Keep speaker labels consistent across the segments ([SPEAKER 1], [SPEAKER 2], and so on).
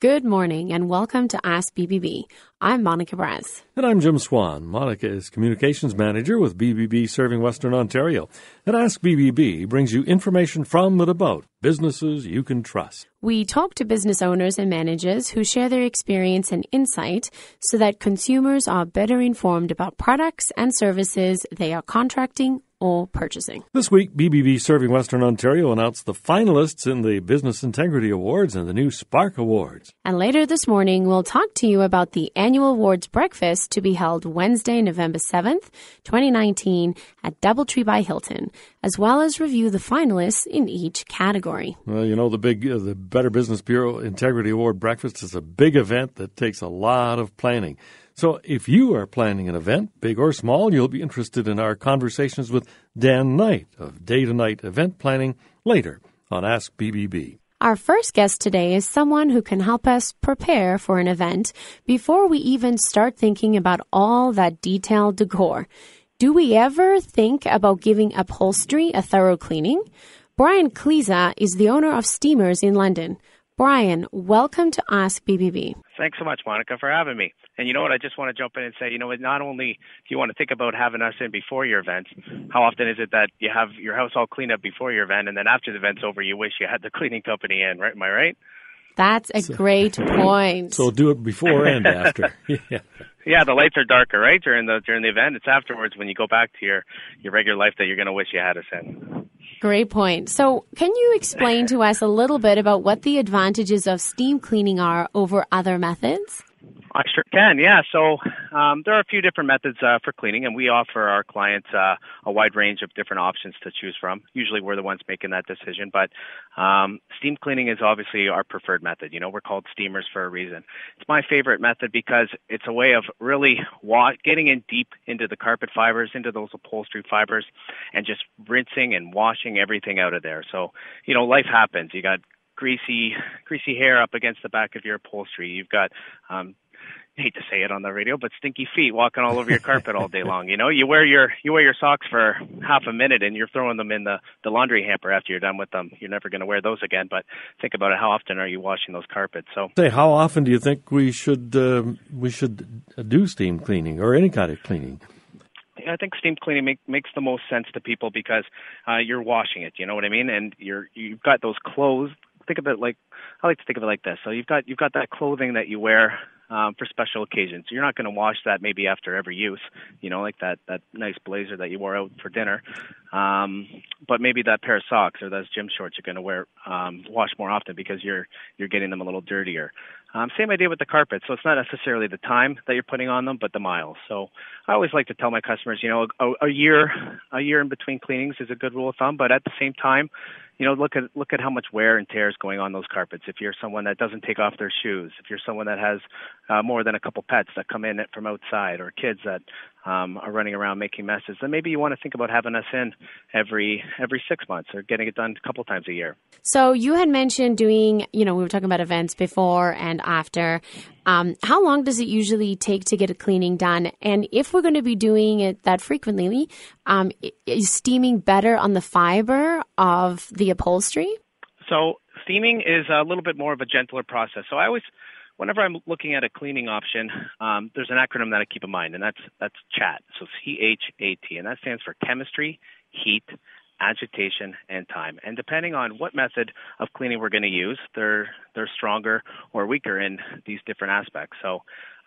[SPEAKER 1] Good morning and welcome to Ask BBB. I'm Monica Braz.
[SPEAKER 2] And I'm Jim Swan. Monica is Communications Manager with BBB Serving Western Ontario. And Ask BBB brings you information from and about businesses you can trust.
[SPEAKER 1] We talk to business owners and managers who share their experience and insight so that consumers are better informed about products and services they are contracting or purchasing.
[SPEAKER 2] This week, BBB Serving Western Ontario announced the finalists in the Business Integrity Awards and the new Spark Awards.
[SPEAKER 1] And later this morning, we'll talk to you about the annual awards breakfast to be held Wednesday, November 7th, 2019 at Doubletree by Hilton, as well as review the finalists in each category.
[SPEAKER 2] Well, you know, the big, uh, the Better Business Bureau Integrity Award breakfast is a big event that takes a lot of planning. So if you are planning an event, big or small, you'll be interested in our conversations with Dan Knight of Day to Night Event Planning later on Ask BBB.
[SPEAKER 1] Our first guest today is someone who can help us prepare for an event before we even start thinking about all that detailed decor. Do we ever think about giving upholstery a thorough cleaning? Brian Kleza is the owner of Steamers in London. Brian, welcome to Ask BBB.
[SPEAKER 3] Thanks so much, Monica, for having me. And you know what? I just want to jump in and say, you know, not only do you want to think about having us in before your event, how often is it that you have your house all cleaned up before your event, and then after the event's over, you wish you had the cleaning company in, right? Am I right?
[SPEAKER 1] That's a so, great point.
[SPEAKER 2] So do it before and after.
[SPEAKER 3] yeah. Yeah, the lights are darker, right? During the during the event. It's afterwards when you go back to your your regular life that you're going to wish you had us in.
[SPEAKER 1] Great point. So, can you explain to us a little bit about what the advantages of steam cleaning are over other methods?
[SPEAKER 3] I sure can. Yeah. So um, there are a few different methods uh, for cleaning, and we offer our clients uh, a wide range of different options to choose from. Usually, we're the ones making that decision, but um, steam cleaning is obviously our preferred method. You know, we're called steamers for a reason. It's my favorite method because it's a way of really wa- getting in deep into the carpet fibers, into those upholstery fibers, and just rinsing and washing everything out of there. So, you know, life happens. You got greasy greasy hair up against the back of your upholstery. You've got um, I hate to say it on the radio, but stinky feet walking all over your carpet all day long. You know, you wear your you wear your socks for half a minute and you're throwing them in the the laundry hamper after you're done with them. You're never going to wear those again. But think about it: how often are you washing those carpets? So,
[SPEAKER 2] say, how often do you think we should uh, we should do steam cleaning or any kind of cleaning?
[SPEAKER 3] I think steam cleaning make, makes the most sense to people because uh, you're washing it. You know what I mean? And you're you've got those clothes. Think of it like I like to think of it like this. So you've got you've got that clothing that you wear um, for special occasions. You're not going to wash that maybe after every use, you know, like that that nice blazer that you wore out for dinner. Um, but maybe that pair of socks or those gym shorts you're going to wear um, wash more often because you're you're getting them a little dirtier. Um, same idea with the carpet. So it's not necessarily the time that you're putting on them, but the miles. So I always like to tell my customers, you know, a, a year a year in between cleanings is a good rule of thumb. But at the same time, you know, look at look at how much wear and tear is going on those carpets. If you're someone that doesn't take off their shoes, if you're someone that has uh, more than a couple pets that come in from outside, or kids that um, are running around making messes, then maybe you want to think about having us in every every six months or getting it done a couple times a year.
[SPEAKER 1] So you had mentioned doing, you know, we were talking about events before and after. Um, how long does it usually take to get a cleaning done? And if we're going to be doing it that frequently, um, is steaming better on the fiber of the upholstery?
[SPEAKER 3] So steaming is a little bit more of a gentler process. So I always whenever I'm looking at a cleaning option, um, there's an acronym that I keep in mind, and that's that's CHAT. So C H A T, and that stands for chemistry, heat, agitation, and time. And depending on what method of cleaning we're going to use, they're they're stronger or weaker in these different aspects. So.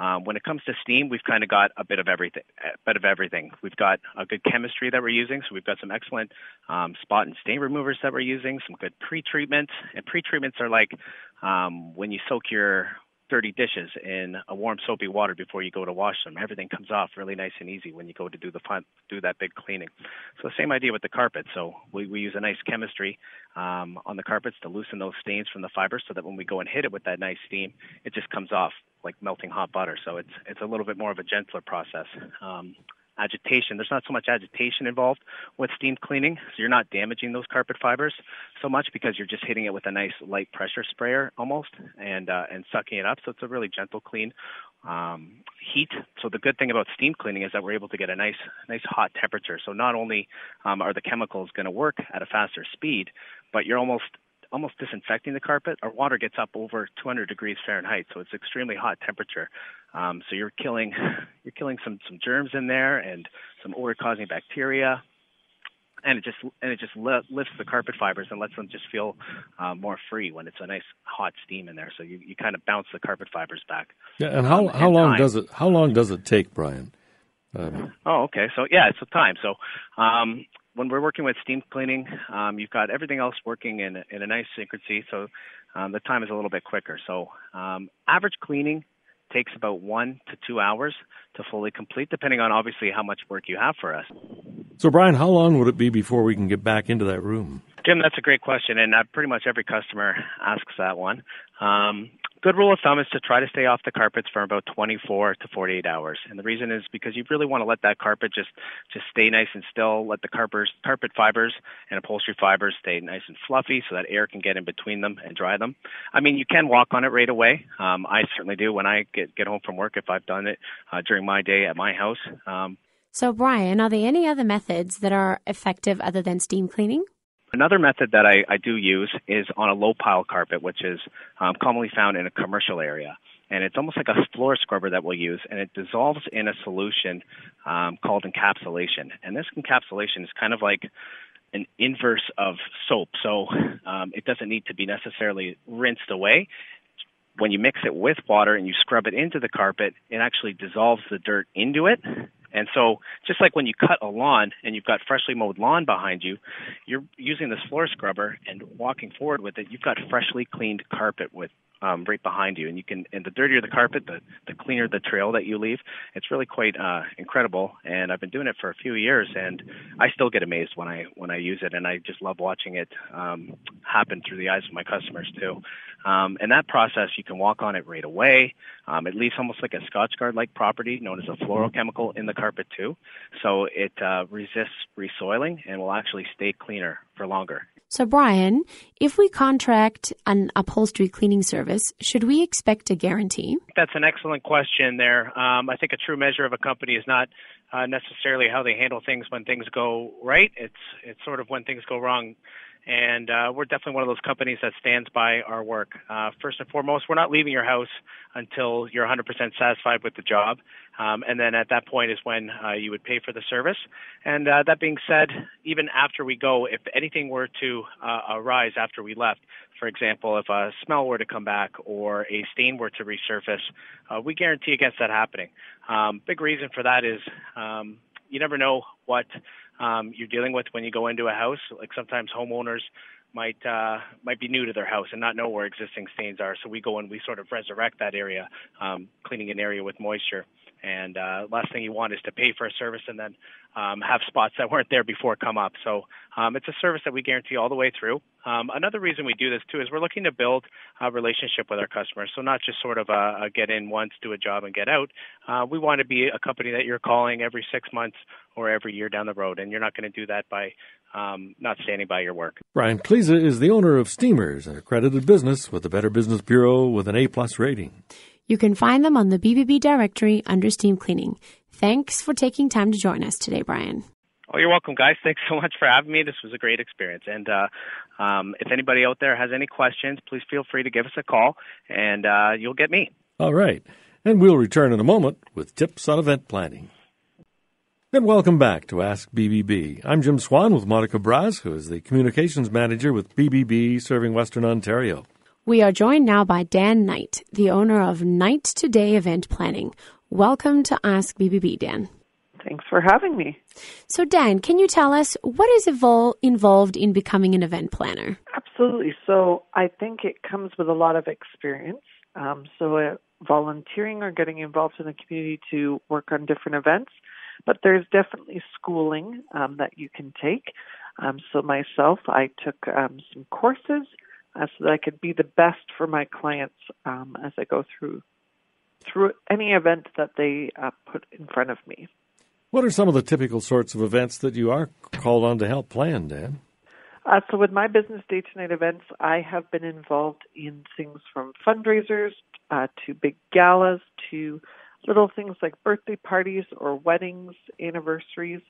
[SPEAKER 3] Um, when it comes to steam, we've kind of got a bit of everything. A bit of everything. We've got a good chemistry that we're using, so we've got some excellent um, spot and stain removers that we're using. Some good pre-treatments, and pre-treatments are like um, when you soak your dirty dishes in a warm soapy water before you go to wash them. Everything comes off really nice and easy when you go to do the fun, do that big cleaning. So same idea with the carpet. So we, we use a nice chemistry um, on the carpets to loosen those stains from the fibers, so that when we go and hit it with that nice steam, it just comes off like melting hot butter. So it's it's a little bit more of a gentler process. Um, agitation. There's not so much agitation involved with steam cleaning, so you're not damaging those carpet fibers so much because you're just hitting it with a nice light pressure sprayer almost and uh, and sucking it up. So it's a really gentle clean. Um, heat. So the good thing about steam cleaning is that we're able to get a nice nice hot temperature. So not only um, are the chemicals going to work at a faster speed, but you're almost almost disinfecting the carpet, our water gets up over 200 degrees Fahrenheit, so it's extremely hot temperature. Um, so you're killing you're killing some some germs in there and some odor-causing bacteria, and it just and it just lifts the carpet fibers and lets them just feel uh, more free when it's a nice hot steam in there. So you, you kind of bounce the carpet fibers back.
[SPEAKER 2] Yeah, and how um, how long time. does it how long does it take, Brian?
[SPEAKER 3] Um, oh, okay. So yeah, it's a time. So um, when we're working with steam cleaning, um, you've got everything else working in in a nice synchrony. So um, the time is a little bit quicker. So um, average cleaning takes about one to two hours to fully complete, depending on obviously how much work you have for us.
[SPEAKER 2] So, Brian, how long would it be before we can get back into that room?
[SPEAKER 3] Jim, that's a great question, and uh, pretty much every customer asks that one. Um, good rule of thumb is to try to stay off the carpets for about 24 to 48 hours. And the reason is because you really want to let that carpet just just stay nice and still, let the carpet carpet fibers and upholstery fibers stay nice and fluffy so that air can get in between them and dry them. I mean, you can walk on it right away. Um, I certainly do when I get get home from work if I've done it uh, during my day at my house. Um,
[SPEAKER 1] so, Brian, are there any other methods that are effective other than steam cleaning?
[SPEAKER 3] Another method that I, I do use is on a low pile carpet, which is um, commonly found in a commercial area. And it's almost like a floor scrubber that we'll use, and it dissolves in a solution um, called encapsulation. And this encapsulation is kind of like an inverse of soap, so um, it doesn't need to be necessarily rinsed away. When you mix it with water and you scrub it into the carpet, it actually dissolves the dirt into it and so, just like when you cut a lawn and you've got freshly mowed lawn behind you, you're using this floor scrubber and walking forward with it, you've got freshly cleaned carpet with um, right behind you. And you can, and the dirtier the carpet, the, the cleaner the trail that you leave. It's really quite uh, incredible. And I've been doing it for a few years, and I still get amazed when I when I use it, and I just love watching it um, happen through the eyes of my customers too. Um, and that process, you can walk on it right away. Um, it leaves almost like a Scotchgard like property known as a fluorochemical in the carpet too. So it uh, resists resoiling and will actually stay cleaner for longer.
[SPEAKER 1] So, Brian, if we contract an upholstery cleaning service, should we expect a guarantee?
[SPEAKER 3] That's an excellent question there. Um, I think a true measure of a company is not uh, necessarily how they handle things when things go right. It's it's sort of when things go wrong and uh, we're definitely one of those companies that stands by our work. Uh, first and foremost, we're not leaving your house until you're 100% satisfied with the job, um, and then at that point is when uh, you would pay for the service. And uh, that being said, even after we go, if anything were to uh, arise after we left, for example, if a smell were to come back or a stain were to resurface, uh, we guarantee against that happening. Um, big reason for that is um, you never know what um, you're dealing with when you go into a house. Like sometimes homeowners might uh, might be new to their house and not know where existing stains are. So we go and we sort of resurrect that area, um, cleaning an area with moisture. And uh, last thing you want is to pay for a service and then um, have spots that weren't there before come up. So um, it's a service that we guarantee all the way through. Um, another reason we do this too is we're looking to build a relationship with our customers. So not just sort of a, a get in once, do a job, and get out. Uh, we want to be a company that you're calling every six months or every year down the road, and you're not going to do that by um, not standing by your work.
[SPEAKER 2] Brian Kleza is the owner of Steamers, an accredited business with the Better Business Bureau with an A plus rating.
[SPEAKER 1] You can find them on the BBB directory under steam cleaning. Thanks for taking time to join us today, Brian.
[SPEAKER 3] Oh, you're welcome, guys. Thanks so much for having me. This was a great experience. And uh, um, if anybody out there has any questions, please feel free to give us a call, and uh, you'll get me.
[SPEAKER 2] All right. And we'll return in a moment with tips on event planning. And welcome back to Ask BBB. I'm Jim Swan with Monica Braz, who is the communications manager with BBB serving Western Ontario.
[SPEAKER 1] We are joined now by Dan Knight, the owner of Night to Day Event Planning. Welcome to Ask BBB, Dan.
[SPEAKER 4] Thanks for having me.
[SPEAKER 1] So, Dan, can you tell us what is evol- involved in becoming an event planner?
[SPEAKER 4] Absolutely. So, I think it comes with a lot of experience. Um, so, uh, volunteering or getting involved in the community to work on different events, but there's definitely schooling um, that you can take. Um, so, myself, I took um, some courses uh, so that I could be the best for my clients um, as I go through through any event that they uh, put in front of me.
[SPEAKER 2] What are some of the typical sorts of events that you are called on to help plan, Dan?
[SPEAKER 4] Uh, so, with my business day to night events, I have been involved in things from fundraisers uh, to big galas to little things like birthday parties or weddings, anniversaries.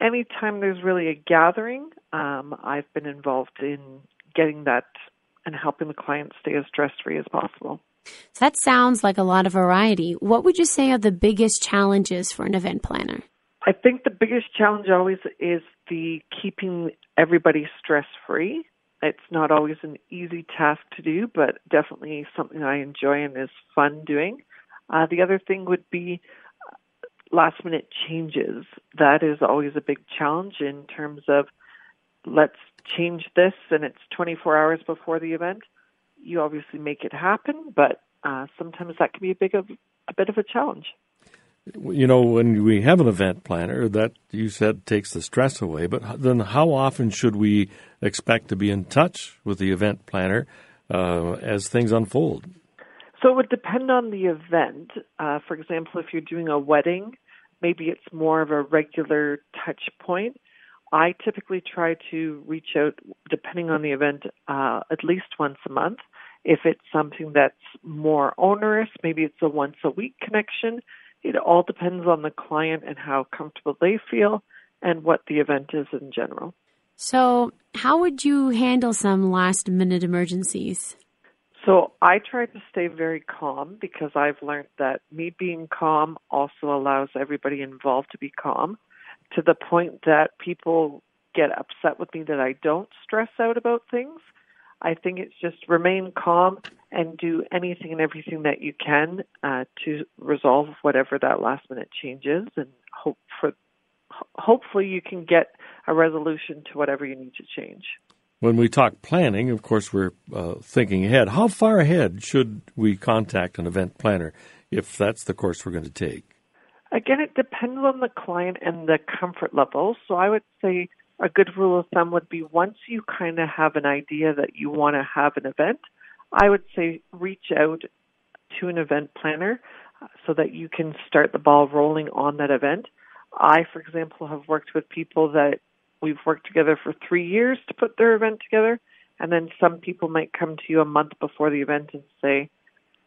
[SPEAKER 4] Anytime there's really a gathering, um, I've been involved in getting that and helping the client stay as stress free as possible.
[SPEAKER 1] So that sounds like a lot of variety. What would you say are the biggest challenges for an event planner?
[SPEAKER 4] I think the biggest challenge always is the keeping everybody stress free. It's not always an easy task to do, but definitely something I enjoy and is fun doing. Uh, the other thing would be last minute changes. That is always a big challenge in terms of let's change this and it's 24 hours before the event. You obviously make it happen, but uh, sometimes that can be a big of a bit of a challenge.
[SPEAKER 2] You know, when we have an event planner, that you said takes the stress away. But then, how often should we expect to be in touch with the event planner uh, as things unfold?
[SPEAKER 4] So it would depend on the event. Uh, for example, if you're doing a wedding, maybe it's more of a regular touch point. I typically try to reach out, depending on the event, uh, at least once a month. If it's something that's more onerous, maybe it's a once a week connection. It all depends on the client and how comfortable they feel and what the event is in general.
[SPEAKER 1] So, how would you handle some last minute emergencies?
[SPEAKER 4] So I try to stay very calm because I've learned that me being calm also allows everybody involved to be calm to the point that people get upset with me that I don't stress out about things. I think it's just remain calm and do anything and everything that you can uh, to resolve whatever that last minute change is, and hope for hopefully you can get a resolution to whatever you need to change.
[SPEAKER 2] When we talk planning, of course, we're uh, thinking ahead. How far ahead should we contact an event planner if that's the course we're going to take?
[SPEAKER 4] Again, it depends on the client and the comfort level. So I would say a good rule of thumb would be once you kind of have an idea that you want to have an event, I would say reach out to an event planner uh, so that you can start the ball rolling on that event. I, for example, have worked with people that we've worked together for three years to put their event together. And then some people might come to you a month before the event and say,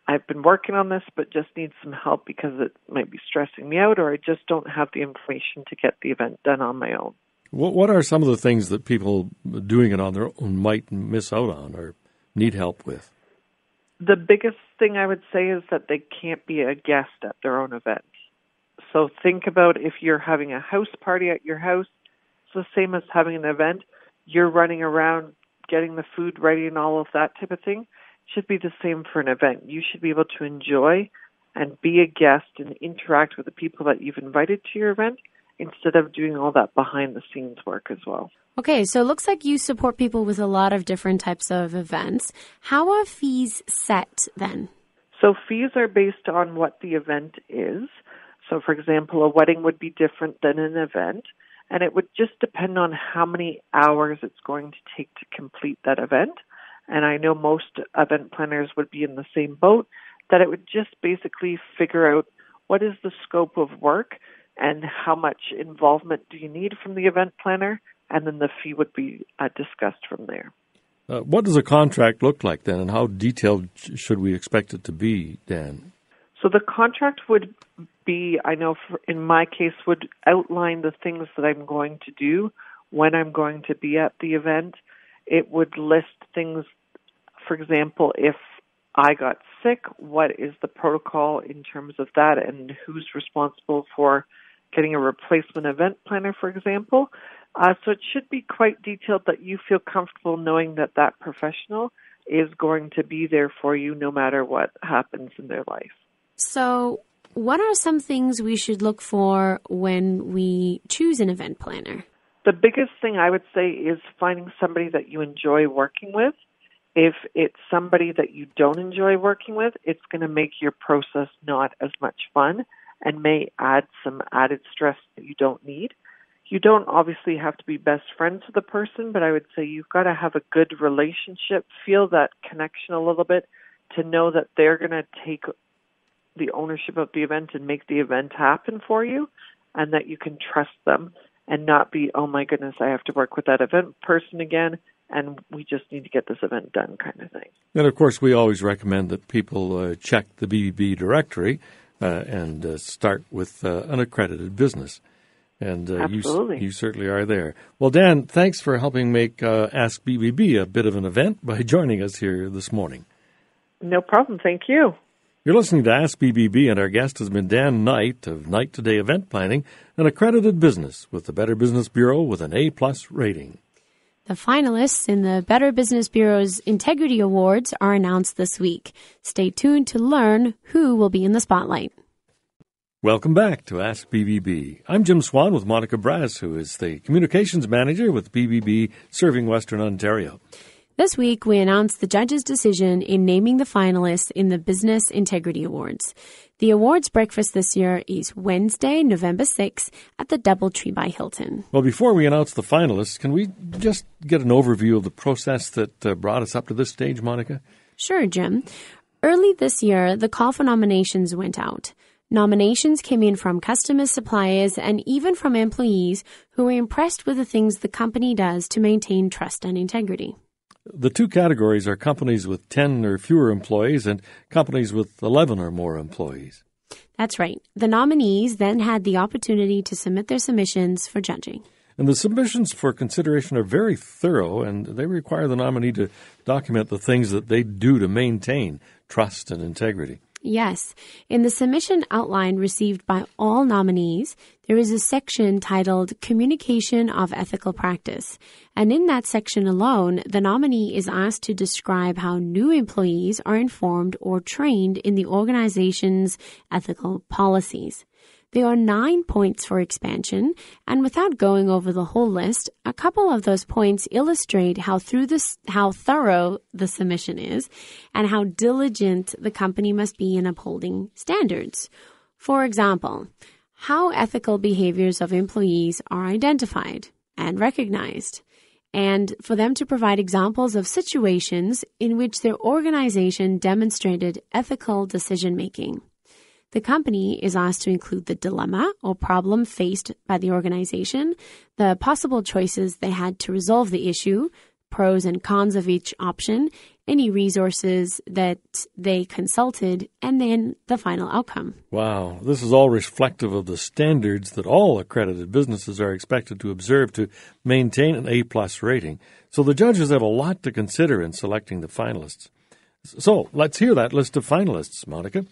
[SPEAKER 4] I've been working on this, but just need some help because it might be stressing me out, or I just don't have the information to get the event done on my own.
[SPEAKER 2] What What are some of the things that people doing it on their own might miss out on or need help with?
[SPEAKER 4] The biggest thing I would say is that they can't be a guest at their own event. So think about if you're having a house party at your house it's the same as having an event. You're running around getting the food ready and all of that type of thing. Should be the same for an event. You should be able to enjoy and be a guest and interact with the people that you've invited to your event instead of doing all that behind the scenes work as well.
[SPEAKER 1] Okay, so it looks like you support people with a lot of different types of events. How are fees set then?
[SPEAKER 4] So fees are based on what the event is. So for example, a wedding would be different than an event and it would just depend on how many hours it's going to take to complete that event. And I know most event planners would be in the same boat, that it would just basically figure out what is the scope of work and how much involvement do you need from the event planner, and then the fee would be uh, discussed from there.
[SPEAKER 2] Uh, what does a contract look like then, and how detailed should we expect it to be, Dan?
[SPEAKER 4] So the contract would be, I know for, in my case, would outline the things that I'm going to do when I'm going to be at the event. It would list things, for example, if I got sick, what is the protocol in terms of that and who's responsible for getting a replacement event planner, for example. Uh, so it should be quite detailed that you feel comfortable knowing that that professional is going to be there for you no matter what happens in their life.
[SPEAKER 1] So, what are some things we should look for when we choose an event planner?
[SPEAKER 4] The biggest thing I would say is finding somebody that you enjoy working with. If it's somebody that you don't enjoy working with, it's going to make your process not as much fun and may add some added stress that you don't need. You don't obviously have to be best friends with the person, but I would say you've got to have a good relationship, feel that connection a little bit to know that they're going to take the ownership of the event and make the event happen for you and that you can trust them and not be, oh my goodness, I have to work with that event person again and we just need to get this event done kind of thing.
[SPEAKER 2] And of course, we always recommend that people uh, check the BBB directory uh, and uh, start with uh, an accredited business. And uh,
[SPEAKER 4] Absolutely.
[SPEAKER 2] You, you certainly are there. Well, Dan, thanks for helping make uh, Ask BBB a bit of an event by joining us here this morning.
[SPEAKER 4] No problem. Thank you.
[SPEAKER 2] You're listening to Ask BBB, and our guest has been Dan Knight of Knight Today Event Planning, an accredited business with the Better Business Bureau with an A plus rating.
[SPEAKER 1] The finalists in the Better Business Bureau's Integrity Awards are announced this week. Stay tuned to learn who will be in the spotlight.
[SPEAKER 2] Welcome back to Ask BBB. I'm Jim Swan with Monica Braz, who is the Communications Manager with BBB serving Western Ontario.
[SPEAKER 1] This week, we announced the judge's decision in naming the finalists in the Business Integrity Awards. The awards breakfast this year is Wednesday, November 6th at the Doubletree by Hilton.
[SPEAKER 2] Well, before we announce the finalists, can we just get an overview of the process that uh, brought us up to this stage, Monica?
[SPEAKER 1] Sure, Jim. Early this year, the call for nominations went out. Nominations came in from customers, suppliers, and even from employees who were impressed with the things the company does to maintain trust and integrity.
[SPEAKER 2] The two categories are companies with 10 or fewer employees and companies with 11 or more employees.
[SPEAKER 1] That's right. The nominees then had the opportunity to submit their submissions for judging.
[SPEAKER 2] And the submissions for consideration are very thorough and they require the nominee to document the things that they do to maintain trust and integrity.
[SPEAKER 1] Yes. In the submission outline received by all nominees, there is a section titled Communication of Ethical Practice. And in that section alone, the nominee is asked to describe how new employees are informed or trained in the organization's ethical policies. There are nine points for expansion, and without going over the whole list, a couple of those points illustrate how through this, how thorough the submission is and how diligent the company must be in upholding standards. For example, how ethical behaviors of employees are identified and recognized, and for them to provide examples of situations in which their organization demonstrated ethical decision making. The company is asked to include the dilemma or problem faced by the organization, the possible choices they had to resolve the issue, pros and cons of each option, any resources that they consulted, and then the final outcome.
[SPEAKER 2] Wow, this is all reflective of the standards that all accredited businesses are expected to observe to maintain an A plus rating. So the judges have a lot to consider in selecting the finalists. So let's hear that list of finalists, Monica.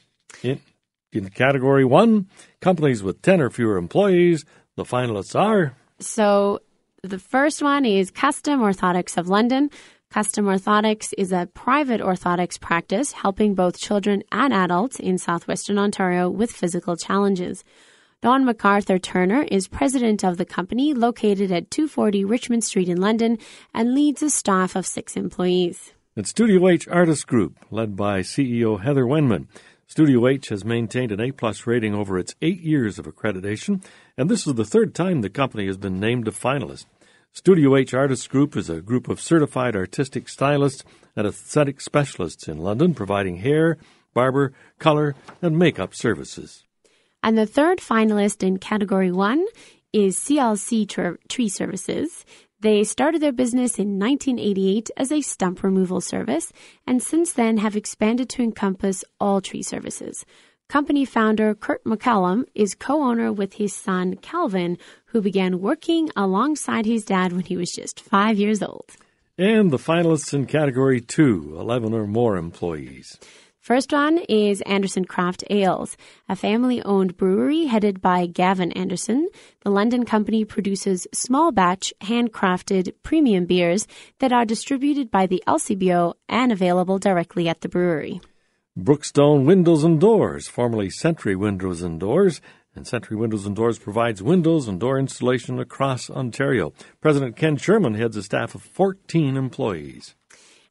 [SPEAKER 2] In category one, companies with 10 or fewer employees, the finalists are.
[SPEAKER 1] So the first one is Custom Orthotics of London. Custom Orthotics is a private orthotics practice helping both children and adults in southwestern Ontario with physical challenges. Don MacArthur Turner is president of the company located at 240 Richmond Street in London and leads a staff of six employees.
[SPEAKER 2] And Studio H Artist Group, led by CEO Heather Wenman. Studio H has maintained an A plus rating over its eight years of accreditation, and this is the third time the company has been named a finalist. Studio H Artists Group is a group of certified artistic stylists and aesthetic specialists in London providing hair, barber, color, and makeup services.
[SPEAKER 1] And the third finalist in category one is CLC Tree Services. They started their business in 1988 as a stump removal service and since then have expanded to encompass all tree services. Company founder Kurt McCallum is co-owner with his son Calvin, who began working alongside his dad when he was just five years old.
[SPEAKER 2] And the finalists in category two, 11 or more employees.
[SPEAKER 1] First one is Anderson Craft Ales, a family owned brewery headed by Gavin Anderson. The London company produces small batch, handcrafted premium beers that are distributed by the LCBO and available directly at the brewery.
[SPEAKER 2] Brookstone Windows and Doors, formerly Sentry Windows and Doors, and Sentry Windows and Doors provides windows and door installation across Ontario. President Ken Sherman heads a staff of 14 employees.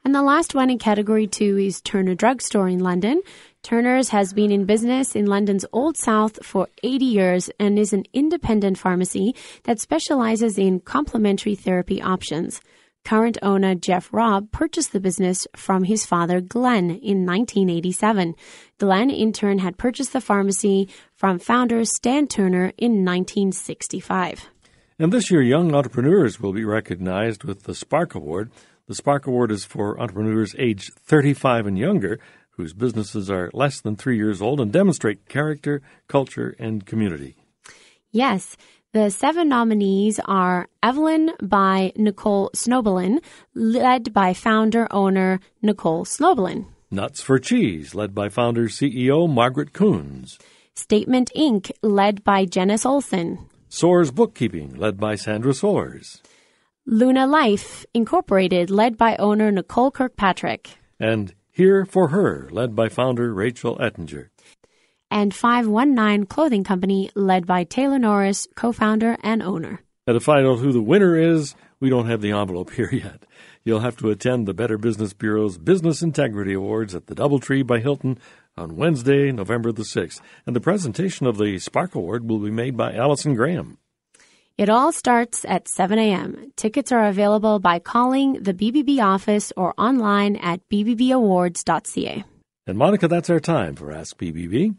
[SPEAKER 1] And the last one in category two is Turner Drugstore in London. Turner's has been in business in London's Old South for 80 years and is an independent pharmacy that specializes in complementary therapy options. Current owner Jeff Robb purchased the business from his father Glenn in 1987. Glenn, in turn, had purchased the pharmacy from founder Stan Turner in 1965.
[SPEAKER 2] And this year, young entrepreneurs will be recognized with the Spark Award. The Spark Award is for entrepreneurs aged 35 and younger whose businesses are less than three years old and demonstrate character, culture, and community.
[SPEAKER 1] Yes, The seven nominees are Evelyn by Nicole Snobelin, led by founder owner Nicole Snobelin.
[SPEAKER 2] Nuts for Cheese, led by founder CEO Margaret Coons.
[SPEAKER 1] Statement Inc., led by Janice Olson.
[SPEAKER 2] Soars Bookkeeping, led by Sandra Soars.
[SPEAKER 1] Luna Life Incorporated, led by owner Nicole Kirkpatrick.
[SPEAKER 2] And Here for Her, led by founder Rachel Ettinger.
[SPEAKER 1] And 519 Clothing Company, led by Taylor Norris, co founder and owner.
[SPEAKER 2] And to find out who the winner is, we don't have the envelope here yet. You'll have to attend the Better Business Bureau's Business Integrity Awards at the Doubletree by Hilton on Wednesday, November the 6th. And the presentation of the Spark Award will be made by Allison Graham.
[SPEAKER 1] It all starts at 7 a.m. Tickets are available by calling the BBB office or online at bbbawards.ca.
[SPEAKER 2] And Monica, that's our time for Ask BBB.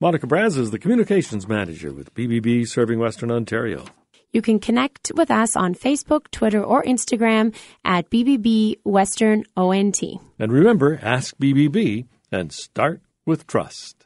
[SPEAKER 2] Monica Braz is the Communications Manager with BBB serving Western Ontario.
[SPEAKER 1] You can connect with us on Facebook, Twitter, or Instagram at BBB Western ONT.
[SPEAKER 2] And remember, ask BBB and start with trust.